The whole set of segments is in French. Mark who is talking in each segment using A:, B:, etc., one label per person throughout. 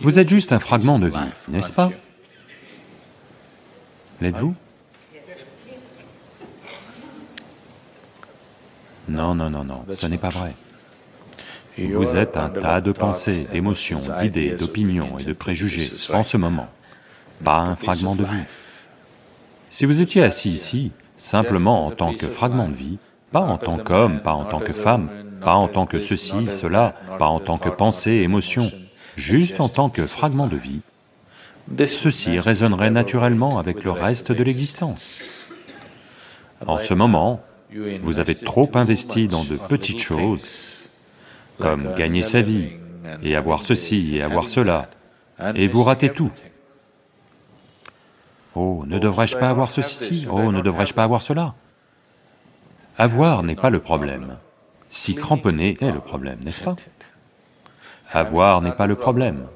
A: Vous êtes juste un fragment de vie, n'est-ce pas? L'êtes-vous? Non, non, non, non, ce n'est pas vrai. Vous êtes un tas de pensées, d'émotions, d'idées, d'opinions et de préjugés en ce moment, pas un fragment de vie. Si vous étiez assis ici, simplement en tant que fragment de vie, pas en tant qu'homme, pas en tant que femme, pas en tant que ceci, cela, pas en tant que pensée, émotion, juste en tant que fragment de vie, ceci résonnerait naturellement avec le reste de l'existence. En ce moment, vous avez trop investi dans de petites choses, comme gagner sa vie, et avoir ceci, et avoir cela, et vous ratez tout. Oh, ne devrais-je pas avoir ceci? Oh, ne devrais-je pas avoir cela? Avoir n'est pas le problème. Si cramponner est le problème, n'est-ce pas? Avoir n'est pas le problème.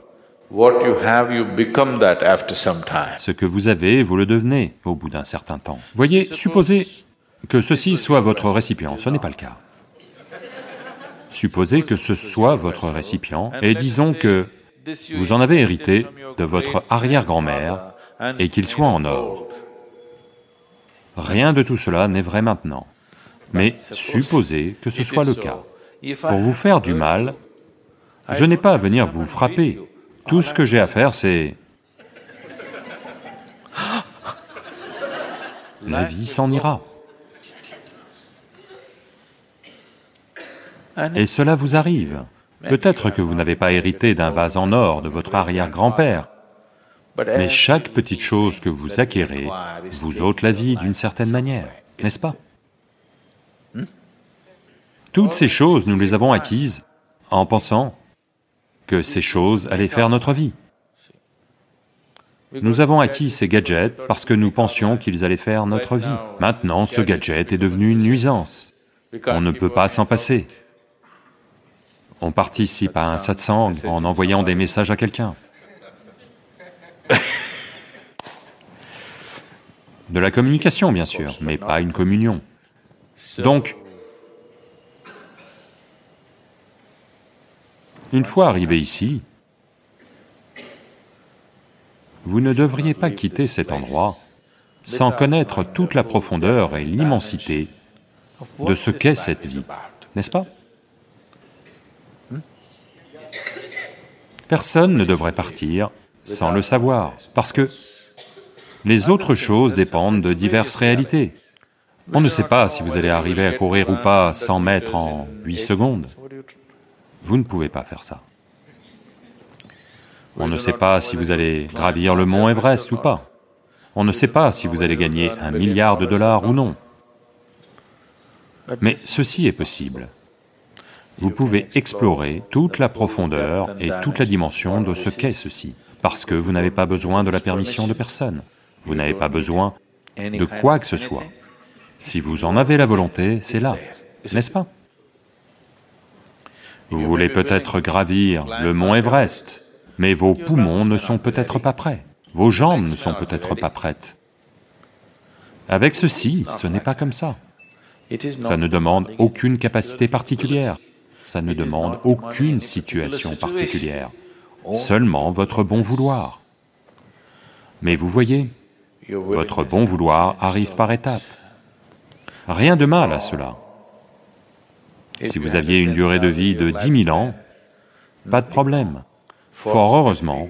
A: Ce que vous avez, vous le devenez au bout d'un certain temps. Voyez, supposez que ceci soit votre récipient, ce n'est pas le cas. Supposez que ce soit votre récipient, et disons que vous en avez hérité de votre arrière-grand-mère et qu'il soit en or. Rien de tout cela n'est vrai maintenant, mais supposez que ce soit le cas. Pour vous faire du mal, je n'ai pas à venir vous frapper. Tout ce que j'ai à faire, c'est... La vie s'en ira. Et cela vous arrive. Peut-être que vous n'avez pas hérité d'un vase en or de votre arrière-grand-père, mais chaque petite chose que vous acquérez vous ôte la vie d'une certaine manière, n'est-ce pas? Toutes ces choses, nous les avons acquises en pensant que ces choses allaient faire notre vie. Nous avons acquis ces gadgets parce que nous pensions qu'ils allaient faire notre vie. Maintenant, ce gadget est devenu une nuisance. On ne peut pas s'en passer. On participe à un satsang en envoyant des messages à quelqu'un. De la communication, bien sûr, mais pas une communion. Une fois arrivé ici, vous ne devriez pas quitter cet endroit sans connaître toute la profondeur et l'immensité de ce qu'est cette vie, n'est-ce pas? Personne ne devrait partir sans le savoir, parce que les autres choses dépendent de diverses réalités. On ne sait pas si vous allez arriver à courir ou pas 100 mètres en 8 secondes. Vous ne pouvez pas faire ça. On ne sait pas si vous allez gravir le mont Everest ou pas. On ne sait pas si vous allez gagner un milliard de dollars ou non. Mais ceci est possible. Vous pouvez explorer toute la profondeur et toute la dimension de ce qu'est ceci parce que vous n'avez pas besoin de la permission de personne, vous n'avez pas besoin de quoi que ce soit. Si vous en avez la volonté, c'est là, n'est-ce pas? Vous voulez peut-être gravir le mont Everest, mais vos poumons ne sont peut-être pas prêts, vos jambes ne sont peut-être pas prêtes. Avec ceci, ce n'est pas comme ça. Ça ne demande aucune capacité particulière, ça ne demande aucune situation particulière seulement votre bon vouloir. Mais vous voyez, votre bon vouloir arrive par étapes. Rien de mal à cela. Si vous aviez une durée de vie de dix mille ans, pas de problème. Fort heureusement,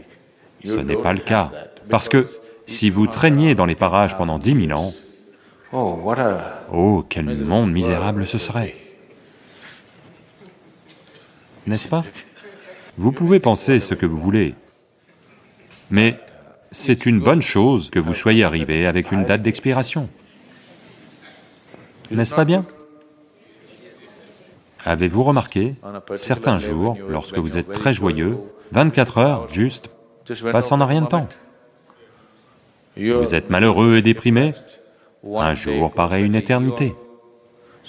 A: ce n'est pas le cas, parce que si vous traîniez dans les parages pendant dix mille ans, oh, quel monde misérable ce serait. N'est-ce pas? Vous pouvez penser ce que vous voulez, mais c'est une bonne chose que vous soyez arrivé avec une date d'expiration. N'est-ce pas bien? Avez-vous remarqué, certains jours, lorsque vous êtes très joyeux, 24 heures, juste, passent en un rien de temps. Vous êtes malheureux et déprimé, un jour paraît une éternité.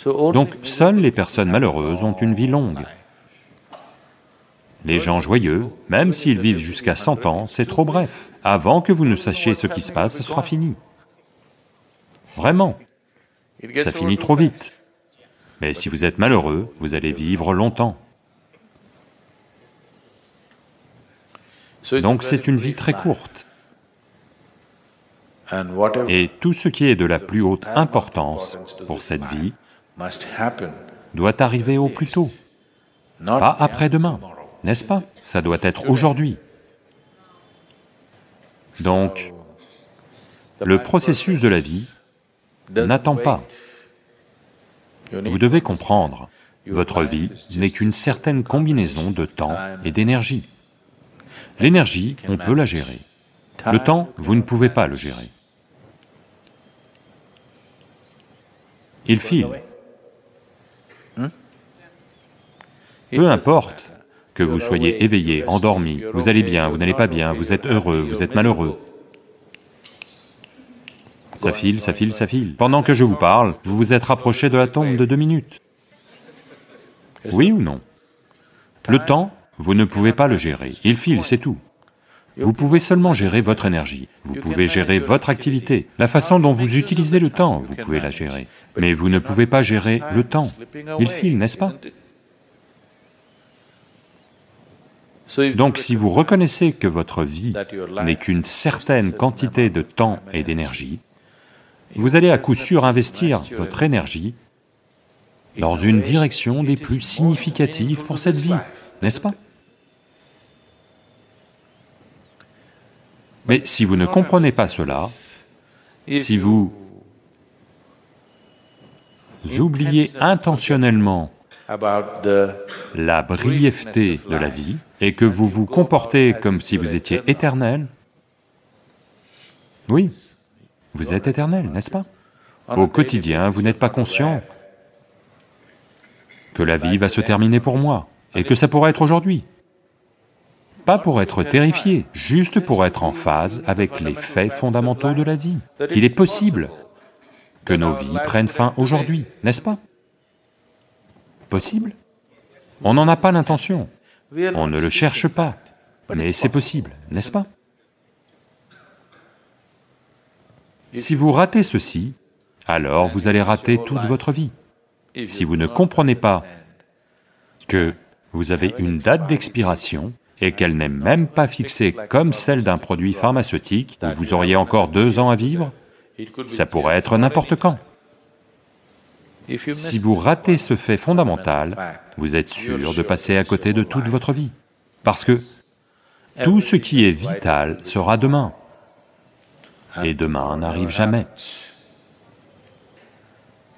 A: Donc, seules les personnes malheureuses ont une vie longue. Les gens joyeux, même s'ils vivent jusqu'à 100 ans, c'est trop bref. Avant que vous ne sachiez ce qui se passe, ce sera fini. Vraiment. Ça finit trop vite. Mais si vous êtes malheureux, vous allez vivre longtemps. Donc c'est une vie très courte. Et tout ce qui est de la plus haute importance pour cette vie doit arriver au plus tôt, pas après-demain, n'est-ce pas? Ça doit être aujourd'hui. Donc, le processus de la vie n'attend pas. Vous devez comprendre, votre vie n'est qu'une certaine combinaison de temps et d'énergie. L'énergie, on peut la gérer. Le temps, vous ne pouvez pas le gérer. Il file. Peu importe que vous soyez éveillé, endormi, vous allez bien, vous n'allez pas bien, vous êtes heureux, vous êtes malheureux. Ça file, ça file, ça file. Pendant que je vous parle, vous vous êtes rapproché de la tombe de deux minutes. Oui ou non? Le temps, vous ne pouvez pas le gérer, il file, c'est tout. Vous pouvez seulement gérer votre énergie, vous pouvez gérer votre activité, la façon dont vous utilisez le temps, vous pouvez la gérer. Mais vous ne pouvez pas gérer le temps. Il file, n'est-ce pas? Donc si vous reconnaissez que votre vie n'est qu'une certaine quantité de temps et d'énergie, vous allez à coup sûr investir votre énergie dans une direction des plus significatives pour cette vie, n'est-ce pas? Mais si vous ne comprenez pas cela, si vous oubliez intentionnellement la brièveté de la vie et que vous vous comportez comme si vous étiez éternel, oui, vous êtes éternel, n'est-ce pas Au quotidien, vous n'êtes pas conscient que la vie va se terminer pour moi et que ça pourrait être aujourd'hui. Pas pour être terrifié, juste pour être en phase avec les faits fondamentaux de la vie, qu'il est possible que nos vies prennent fin aujourd'hui, n'est-ce pas Possible On n'en a pas l'intention, on ne le cherche pas, mais c'est possible, n'est-ce pas Si vous ratez ceci, alors vous allez rater toute votre vie. Si vous ne comprenez pas que vous avez une date d'expiration et qu'elle n'est même pas fixée comme celle d'un produit pharmaceutique où vous auriez encore deux ans à vivre, ça pourrait être n'importe quand. Si vous ratez ce fait fondamental, vous êtes sûr de passer à côté de toute votre vie. Parce que tout ce qui est vital sera demain. Et demain n'arrive jamais.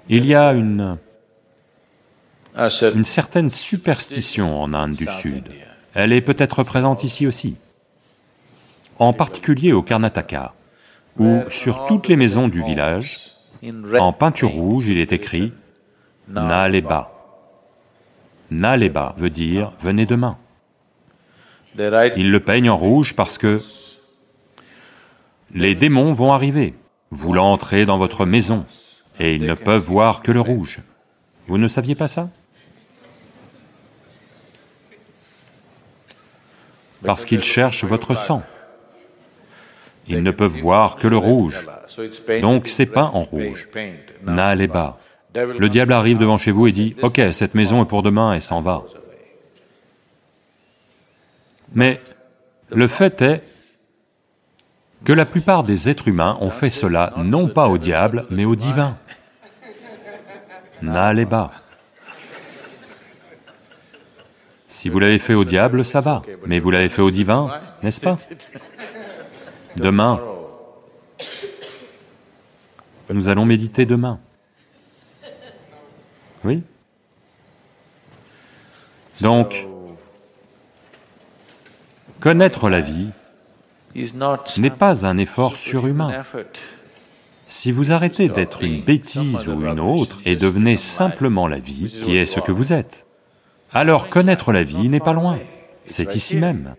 A: Il y a une... une certaine superstition en Inde du Sud. Elle est peut-être présente ici aussi. En particulier au Karnataka, où sur toutes les maisons du village, en peinture rouge, il est écrit « Naleba ». Naleba veut dire « venez demain ». Ils le peignent en rouge parce que les démons vont arriver, voulant entrer dans votre maison, et ils ne peuvent voir que le rouge. Vous ne saviez pas ça? Parce qu'ils cherchent votre sang. Ils ne peuvent voir que le rouge, donc c'est peint en rouge. Naleba. Le diable arrive devant chez vous et dit, « Ok, cette maison est pour demain » et s'en va. Mais le fait est que la plupart des êtres humains ont fait cela non pas au diable, mais au divin. Naleba. Si vous l'avez fait au diable, ça va, mais vous l'avez fait au divin, n'est-ce pas? Demain, nous allons méditer demain. Oui? Donc, connaître la vie n'est pas un effort surhumain. Si vous arrêtez d'être une bêtise ou une autre et devenez simplement la vie, qui est ce que vous êtes, alors connaître la vie n'est pas loin, c'est ici même.